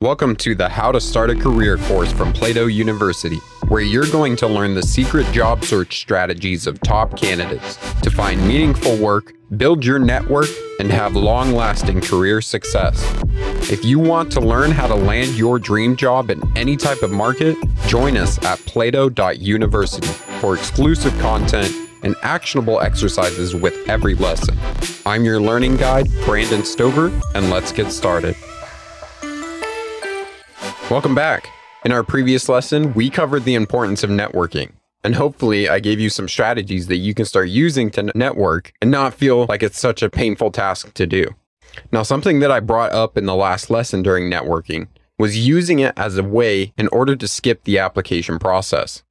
Welcome to the How to Start a Career course from Plato University, where you're going to learn the secret job search strategies of top candidates to find meaningful work, build your network, and have long lasting career success. If you want to learn how to land your dream job in any type of market, join us at plato.university for exclusive content and actionable exercises with every lesson. I'm your learning guide, Brandon Stover, and let's get started. Welcome back. In our previous lesson, we covered the importance of networking. And hopefully, I gave you some strategies that you can start using to network and not feel like it's such a painful task to do. Now, something that I brought up in the last lesson during networking was using it as a way in order to skip the application process.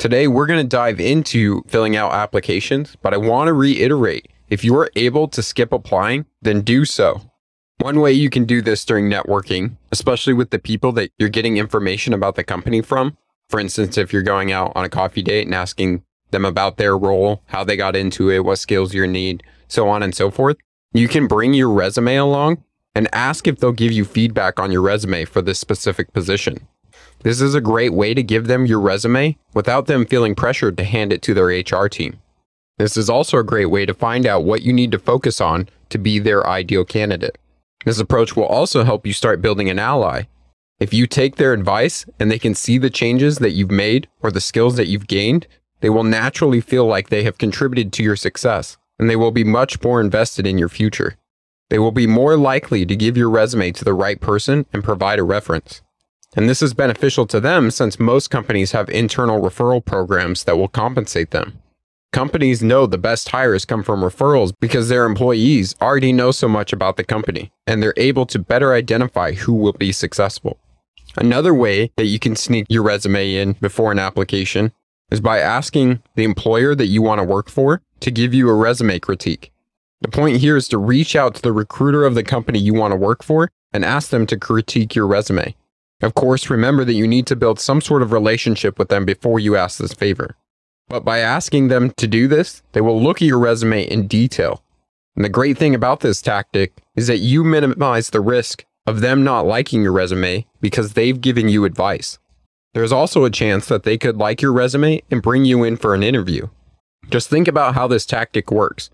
Today, we're going to dive into filling out applications, but I want to reiterate if you are able to skip applying, then do so. One way you can do this during networking, especially with the people that you're getting information about the company from, for instance, if you're going out on a coffee date and asking them about their role, how they got into it, what skills you need, so on and so forth, you can bring your resume along and ask if they'll give you feedback on your resume for this specific position. This is a great way to give them your resume without them feeling pressured to hand it to their HR team. This is also a great way to find out what you need to focus on to be their ideal candidate. This approach will also help you start building an ally. If you take their advice and they can see the changes that you've made or the skills that you've gained, they will naturally feel like they have contributed to your success and they will be much more invested in your future. They will be more likely to give your resume to the right person and provide a reference. And this is beneficial to them since most companies have internal referral programs that will compensate them. Companies know the best hires come from referrals because their employees already know so much about the company and they're able to better identify who will be successful. Another way that you can sneak your resume in before an application is by asking the employer that you want to work for to give you a resume critique. The point here is to reach out to the recruiter of the company you want to work for and ask them to critique your resume. Of course, remember that you need to build some sort of relationship with them before you ask this favor. But by asking them to do this, they will look at your resume in detail. And the great thing about this tactic is that you minimize the risk of them not liking your resume because they've given you advice. There's also a chance that they could like your resume and bring you in for an interview. Just think about how this tactic works.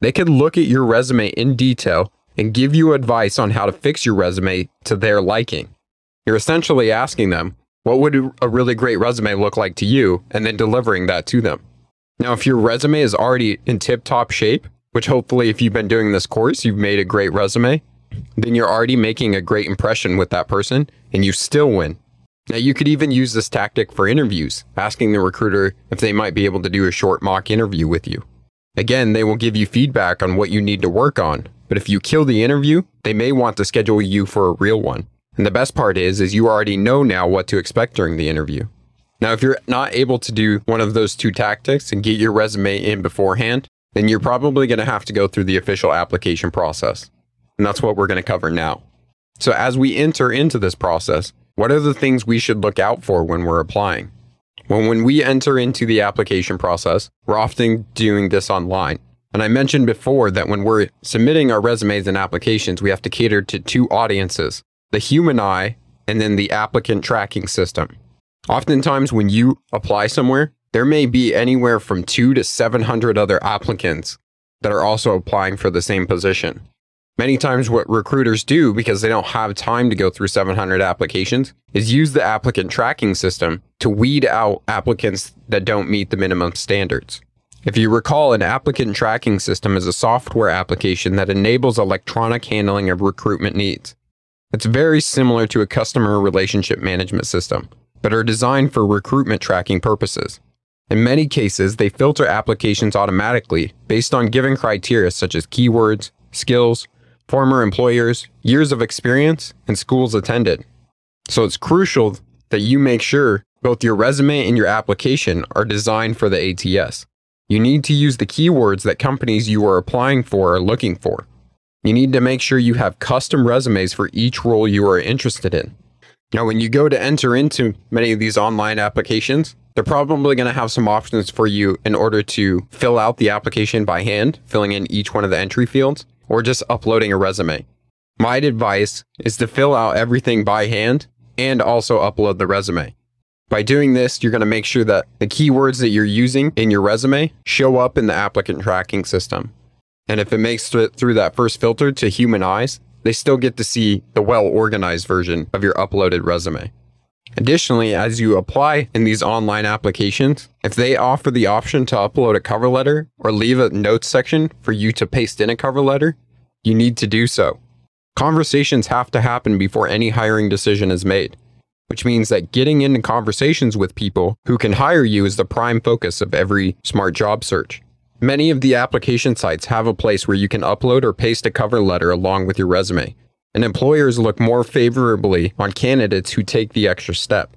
They could look at your resume in detail and give you advice on how to fix your resume to their liking. You're essentially asking them, what would a really great resume look like to you? And then delivering that to them. Now, if your resume is already in tip top shape, which hopefully, if you've been doing this course, you've made a great resume, then you're already making a great impression with that person and you still win. Now, you could even use this tactic for interviews, asking the recruiter if they might be able to do a short mock interview with you. Again, they will give you feedback on what you need to work on, but if you kill the interview, they may want to schedule you for a real one. And the best part is, is you already know now what to expect during the interview. Now, if you're not able to do one of those two tactics and get your resume in beforehand, then you're probably going to have to go through the official application process. And that's what we're going to cover now. So, as we enter into this process, what are the things we should look out for when we're applying? Well, when we enter into the application process, we're often doing this online. And I mentioned before that when we're submitting our resumes and applications, we have to cater to two audiences the human eye, and then the applicant tracking system. Oftentimes, when you apply somewhere, there may be anywhere from two to 700 other applicants that are also applying for the same position. Many times, what recruiters do because they don't have time to go through 700 applications is use the applicant tracking system to weed out applicants that don't meet the minimum standards. If you recall, an applicant tracking system is a software application that enables electronic handling of recruitment needs. It's very similar to a customer relationship management system, but are designed for recruitment tracking purposes. In many cases, they filter applications automatically based on given criteria such as keywords, skills, former employers, years of experience, and schools attended. So it's crucial that you make sure both your resume and your application are designed for the ATS. You need to use the keywords that companies you are applying for are looking for. You need to make sure you have custom resumes for each role you are interested in. Now, when you go to enter into many of these online applications, they're probably going to have some options for you in order to fill out the application by hand, filling in each one of the entry fields, or just uploading a resume. My advice is to fill out everything by hand and also upload the resume. By doing this, you're going to make sure that the keywords that you're using in your resume show up in the applicant tracking system. And if it makes it through that first filter to human eyes, they still get to see the well organized version of your uploaded resume. Additionally, as you apply in these online applications, if they offer the option to upload a cover letter or leave a notes section for you to paste in a cover letter, you need to do so. Conversations have to happen before any hiring decision is made, which means that getting into conversations with people who can hire you is the prime focus of every smart job search. Many of the application sites have a place where you can upload or paste a cover letter along with your resume, and employers look more favorably on candidates who take the extra step.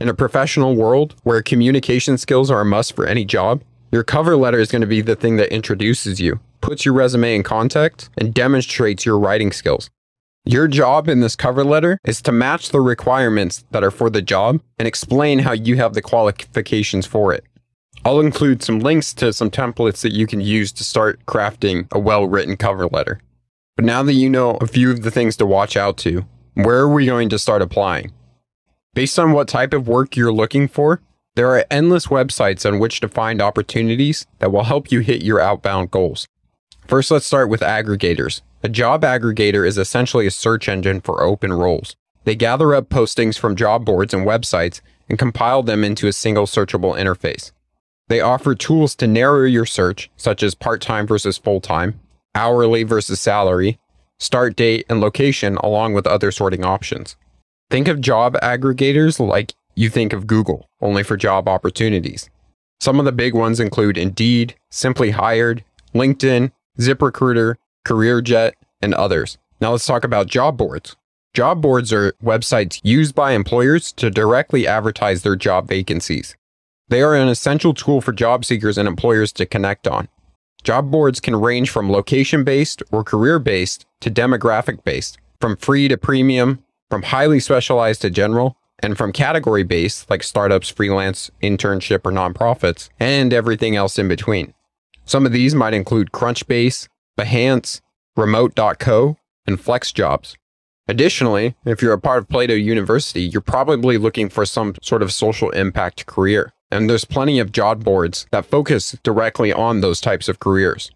In a professional world where communication skills are a must for any job, your cover letter is going to be the thing that introduces you, puts your resume in context, and demonstrates your writing skills. Your job in this cover letter is to match the requirements that are for the job and explain how you have the qualifications for it. I'll include some links to some templates that you can use to start crafting a well written cover letter. But now that you know a few of the things to watch out to, where are we going to start applying? Based on what type of work you're looking for, there are endless websites on which to find opportunities that will help you hit your outbound goals. First, let's start with aggregators. A job aggregator is essentially a search engine for open roles. They gather up postings from job boards and websites and compile them into a single searchable interface. They offer tools to narrow your search, such as part time versus full time, hourly versus salary, start date, and location, along with other sorting options. Think of job aggregators like you think of Google, only for job opportunities. Some of the big ones include Indeed, Simply Hired, LinkedIn, ZipRecruiter, CareerJet, and others. Now let's talk about job boards. Job boards are websites used by employers to directly advertise their job vacancies. They are an essential tool for job seekers and employers to connect on. Job boards can range from location based or career based to demographic based, from free to premium, from highly specialized to general, and from category based like startups, freelance, internship, or nonprofits, and everything else in between. Some of these might include Crunchbase, Behance, Remote.co, and FlexJobs. Additionally, if you're a part of Plato University, you're probably looking for some sort of social impact career. And there's plenty of job boards that focus directly on those types of careers.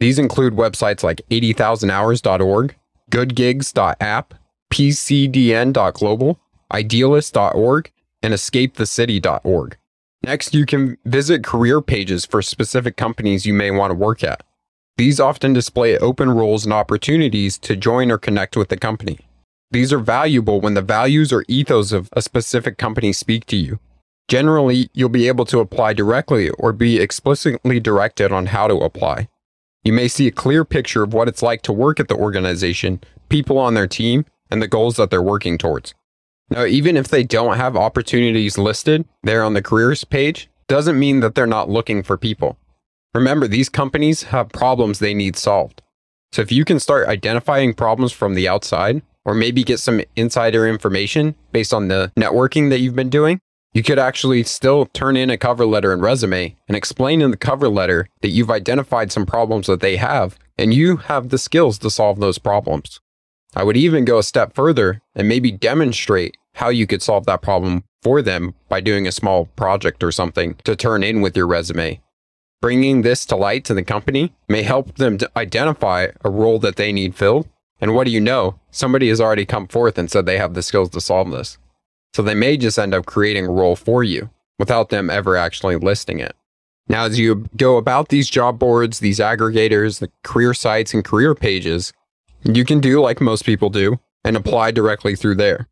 These include websites like 80000hours.org, goodgigs.app, pcdn.global, idealist.org, and escapethecity.org. Next, you can visit career pages for specific companies you may want to work at. These often display open roles and opportunities to join or connect with the company. These are valuable when the values or ethos of a specific company speak to you. Generally, you'll be able to apply directly or be explicitly directed on how to apply. You may see a clear picture of what it's like to work at the organization, people on their team, and the goals that they're working towards. Now, even if they don't have opportunities listed there on the careers page, doesn't mean that they're not looking for people. Remember, these companies have problems they need solved. So if you can start identifying problems from the outside, or maybe get some insider information based on the networking that you've been doing, you could actually still turn in a cover letter and resume and explain in the cover letter that you've identified some problems that they have and you have the skills to solve those problems. I would even go a step further and maybe demonstrate how you could solve that problem for them by doing a small project or something to turn in with your resume. Bringing this to light to the company may help them to identify a role that they need filled. And what do you know? Somebody has already come forth and said they have the skills to solve this. So they may just end up creating a role for you without them ever actually listing it. Now, as you go about these job boards, these aggregators, the career sites, and career pages, you can do like most people do and apply directly through there.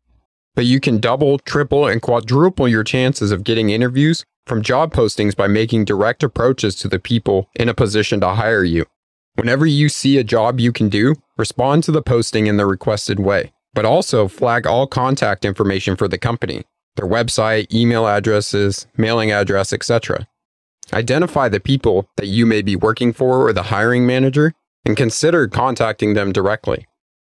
But you can double, triple, and quadruple your chances of getting interviews from job postings by making direct approaches to the people in a position to hire you. Whenever you see a job you can do, respond to the posting in the requested way but also flag all contact information for the company their website, email addresses, mailing address, etc. Identify the people that you may be working for or the hiring manager and consider contacting them directly.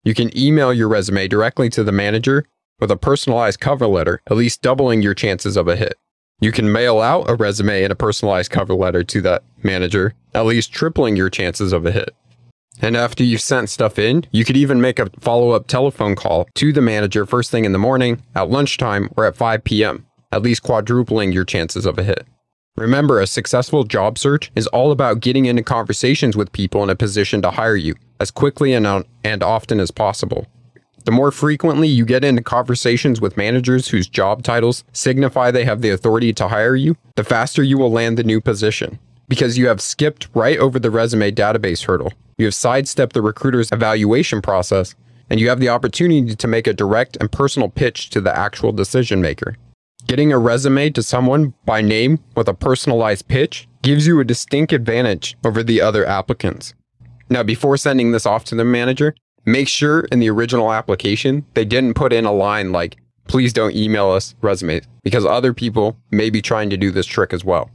You can email your resume directly to the manager with a personalized cover letter, at least doubling your chances of a hit. You can mail out a resume and a personalized cover letter to that manager, at least tripling your chances of a hit. And after you've sent stuff in, you could even make a follow up telephone call to the manager first thing in the morning, at lunchtime, or at 5 p.m., at least quadrupling your chances of a hit. Remember, a successful job search is all about getting into conversations with people in a position to hire you as quickly and, and often as possible. The more frequently you get into conversations with managers whose job titles signify they have the authority to hire you, the faster you will land the new position. Because you have skipped right over the resume database hurdle, you have sidestepped the recruiter's evaluation process, and you have the opportunity to make a direct and personal pitch to the actual decision maker. Getting a resume to someone by name with a personalized pitch gives you a distinct advantage over the other applicants. Now, before sending this off to the manager, Make sure in the original application they didn't put in a line like, please don't email us resumes, because other people may be trying to do this trick as well.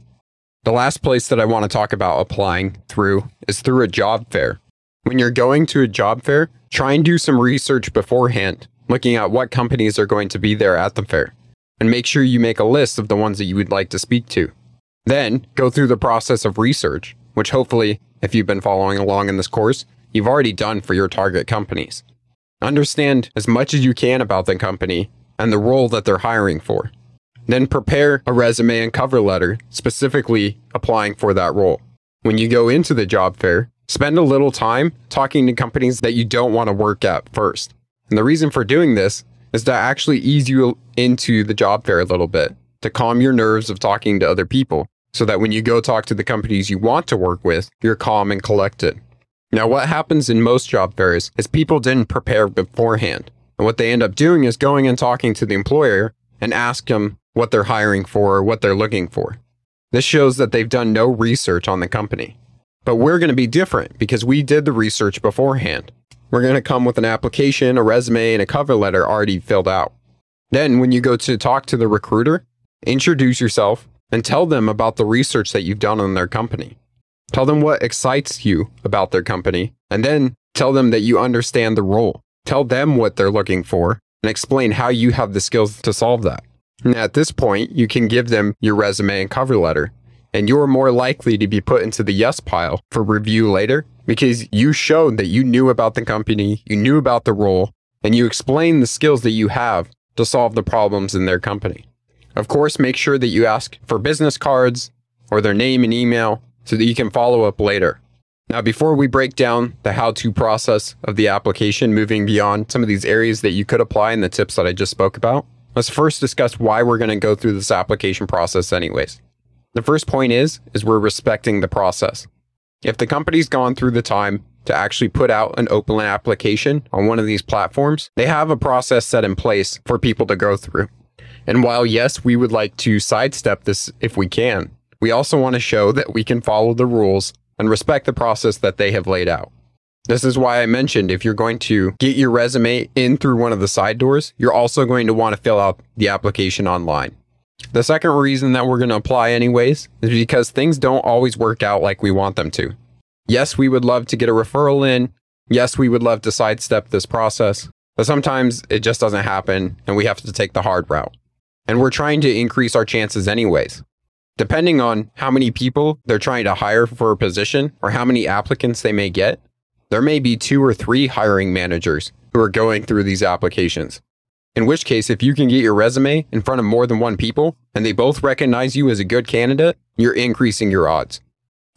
The last place that I want to talk about applying through is through a job fair. When you're going to a job fair, try and do some research beforehand, looking at what companies are going to be there at the fair, and make sure you make a list of the ones that you would like to speak to. Then go through the process of research, which hopefully, if you've been following along in this course, you've already done for your target companies. Understand as much as you can about the company and the role that they're hiring for. Then prepare a resume and cover letter specifically applying for that role. When you go into the job fair, spend a little time talking to companies that you don't want to work at first. And the reason for doing this is to actually ease you into the job fair a little bit, to calm your nerves of talking to other people, so that when you go talk to the companies you want to work with, you're calm and collected. Now, what happens in most job fairs is people didn't prepare beforehand. And what they end up doing is going and talking to the employer and ask them what they're hiring for or what they're looking for. This shows that they've done no research on the company. But we're going to be different because we did the research beforehand. We're going to come with an application, a resume, and a cover letter already filled out. Then, when you go to talk to the recruiter, introduce yourself and tell them about the research that you've done on their company. Tell them what excites you about their company, and then tell them that you understand the role. Tell them what they're looking for and explain how you have the skills to solve that. And at this point, you can give them your resume and cover letter, and you're more likely to be put into the yes pile for review later because you showed that you knew about the company, you knew about the role, and you explained the skills that you have to solve the problems in their company. Of course, make sure that you ask for business cards or their name and email so that you can follow up later. Now, before we break down the how to process of the application, moving beyond some of these areas that you could apply and the tips that I just spoke about, let's first discuss why we're going to go through this application process anyways. The first point is, is we're respecting the process. If the company's gone through the time to actually put out an open application on one of these platforms, they have a process set in place for people to go through. And while yes, we would like to sidestep this if we can, we also want to show that we can follow the rules and respect the process that they have laid out. This is why I mentioned if you're going to get your resume in through one of the side doors, you're also going to want to fill out the application online. The second reason that we're going to apply, anyways, is because things don't always work out like we want them to. Yes, we would love to get a referral in. Yes, we would love to sidestep this process, but sometimes it just doesn't happen and we have to take the hard route. And we're trying to increase our chances, anyways. Depending on how many people they're trying to hire for a position or how many applicants they may get, there may be two or three hiring managers who are going through these applications. In which case, if you can get your resume in front of more than one people and they both recognize you as a good candidate, you're increasing your odds.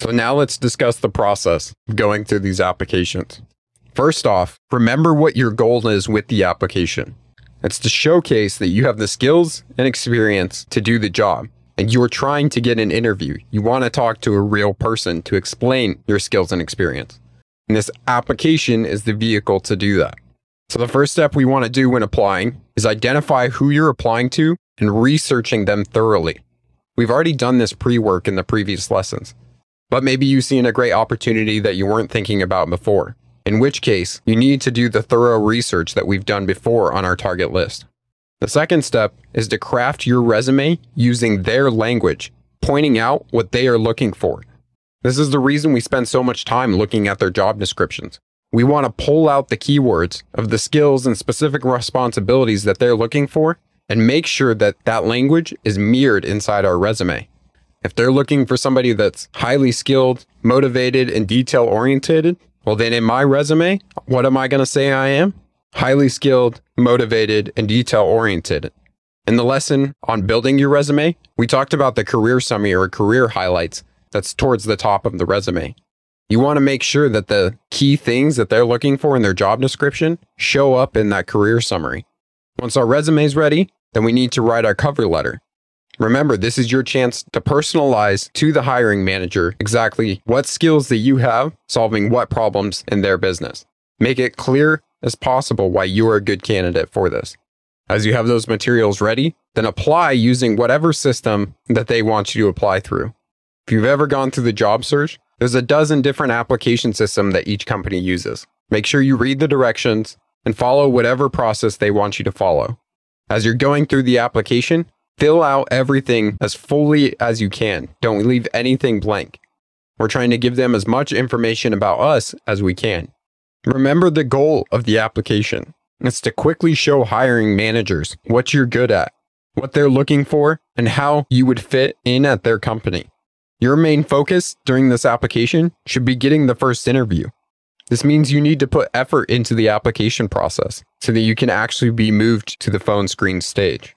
So now let's discuss the process of going through these applications. First off, remember what your goal is with the application. It's to showcase that you have the skills and experience to do the job and you're trying to get an interview. You want to talk to a real person to explain your skills and experience. And this application is the vehicle to do that. So, the first step we want to do when applying is identify who you're applying to and researching them thoroughly. We've already done this pre work in the previous lessons, but maybe you've seen a great opportunity that you weren't thinking about before, in which case you need to do the thorough research that we've done before on our target list. The second step is to craft your resume using their language, pointing out what they are looking for. This is the reason we spend so much time looking at their job descriptions. We want to pull out the keywords of the skills and specific responsibilities that they're looking for and make sure that that language is mirrored inside our resume. If they're looking for somebody that's highly skilled, motivated, and detail oriented, Well, then in my resume, what am I going to say I am? Highly skilled, motivated, and detail oriented. In the lesson on building your resume, we talked about the career summary or career highlights that's towards the top of the resume. You want to make sure that the key things that they're looking for in their job description show up in that career summary. Once our resume is ready, then we need to write our cover letter. Remember, this is your chance to personalize to the hiring manager exactly what skills that you have solving what problems in their business. Make it clear as possible why you are a good candidate for this. As you have those materials ready, then apply using whatever system that they want you to apply through. If you've ever gone through the job search, there's a dozen different application systems that each company uses. Make sure you read the directions and follow whatever process they want you to follow. As you're going through the application, fill out everything as fully as you can. Don't leave anything blank. We're trying to give them as much information about us as we can. Remember the goal of the application. It's to quickly show hiring managers what you're good at, what they're looking for, and how you would fit in at their company. Your main focus during this application should be getting the first interview. This means you need to put effort into the application process so that you can actually be moved to the phone screen stage.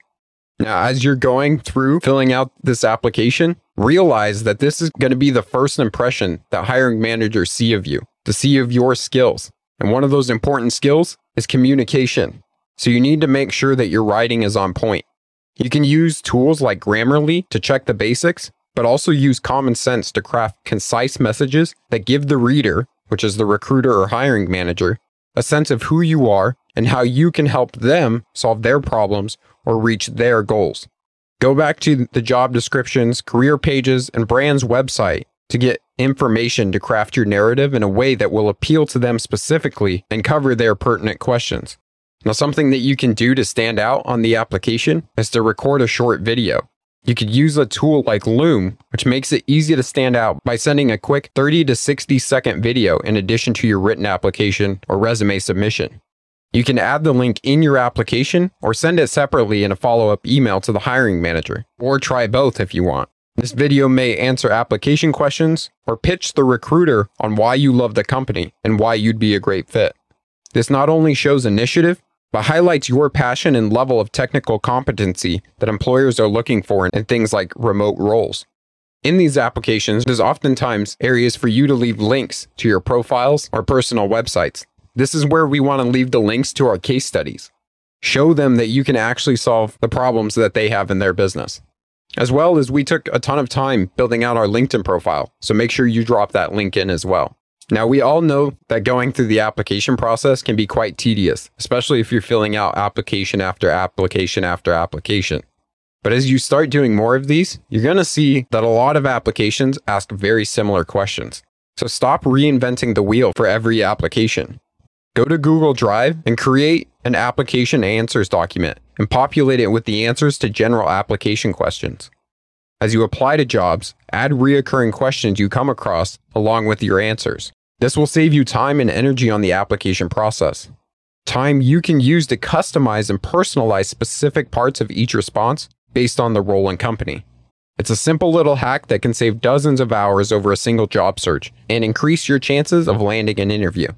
Now, as you're going through filling out this application, realize that this is going to be the first impression that hiring managers see of you, to see of your skills. And one of those important skills is communication. So you need to make sure that your writing is on point. You can use tools like Grammarly to check the basics, but also use common sense to craft concise messages that give the reader, which is the recruiter or hiring manager, a sense of who you are and how you can help them solve their problems or reach their goals. Go back to the job descriptions, career pages, and brand's website to get information to craft your narrative in a way that will appeal to them specifically and cover their pertinent questions. Now, something that you can do to stand out on the application is to record a short video. You could use a tool like Loom, which makes it easy to stand out by sending a quick 30 to 60 second video in addition to your written application or resume submission. You can add the link in your application or send it separately in a follow up email to the hiring manager, or try both if you want. This video may answer application questions or pitch the recruiter on why you love the company and why you'd be a great fit. This not only shows initiative, but highlights your passion and level of technical competency that employers are looking for in things like remote roles. In these applications, there's oftentimes areas for you to leave links to your profiles or personal websites. This is where we want to leave the links to our case studies. Show them that you can actually solve the problems that they have in their business. As well as we took a ton of time building out our LinkedIn profile, so make sure you drop that link in as well. Now, we all know that going through the application process can be quite tedious, especially if you're filling out application after application after application. But as you start doing more of these, you're going to see that a lot of applications ask very similar questions. So stop reinventing the wheel for every application. Go to Google Drive and create an application answers document and populate it with the answers to general application questions. As you apply to jobs, add reoccurring questions you come across along with your answers. This will save you time and energy on the application process. Time you can use to customize and personalize specific parts of each response based on the role and company. It's a simple little hack that can save dozens of hours over a single job search and increase your chances of landing an interview.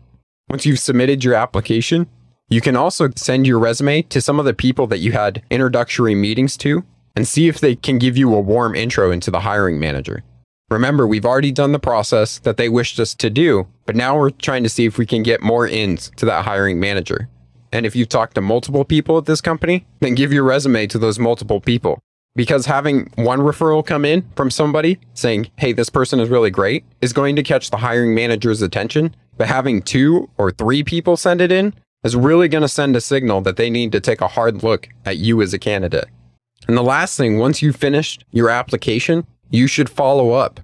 Once you've submitted your application, you can also send your resume to some of the people that you had introductory meetings to and see if they can give you a warm intro into the hiring manager. Remember, we've already done the process that they wished us to do, but now we're trying to see if we can get more ins to that hiring manager. And if you've talked to multiple people at this company, then give your resume to those multiple people. Because having one referral come in from somebody saying, hey, this person is really great, is going to catch the hiring manager's attention but having two or three people send it in is really going to send a signal that they need to take a hard look at you as a candidate. And the last thing, once you've finished your application, you should follow up.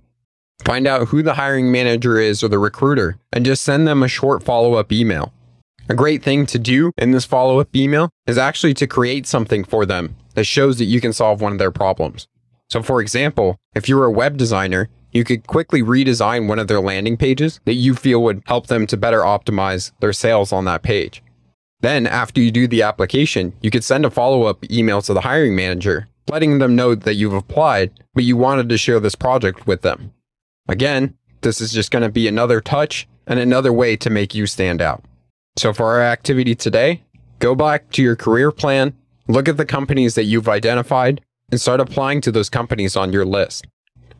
Find out who the hiring manager is or the recruiter and just send them a short follow up email. A great thing to do in this follow up email is actually to create something for them that shows that you can solve one of their problems. So, for example, if you're a web designer you could quickly redesign one of their landing pages that you feel would help them to better optimize their sales on that page. Then, after you do the application, you could send a follow up email to the hiring manager, letting them know that you've applied, but you wanted to share this project with them. Again, this is just going to be another touch and another way to make you stand out. So for our activity today, go back to your career plan, look at the companies that you've identified, and start applying to those companies on your list.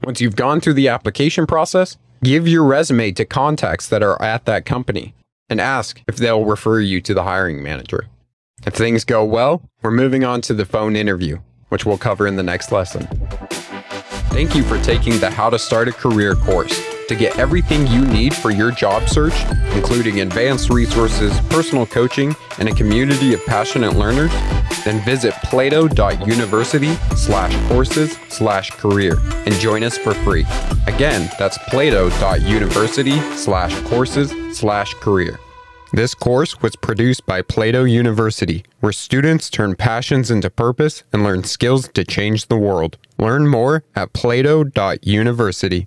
Once you've gone through the application process, give your resume to contacts that are at that company and ask if they'll refer you to the hiring manager. If things go well, we're moving on to the phone interview, which we'll cover in the next lesson. Thank you for taking the How to Start a Career course. To get everything you need for your job search, including advanced resources, personal coaching, and a community of passionate learners, then visit plato.university slash courses slash career and join us for free. Again, that's plato.university slash courses slash career. This course was produced by Plato University, where students turn passions into purpose and learn skills to change the world. Learn more at plato.university.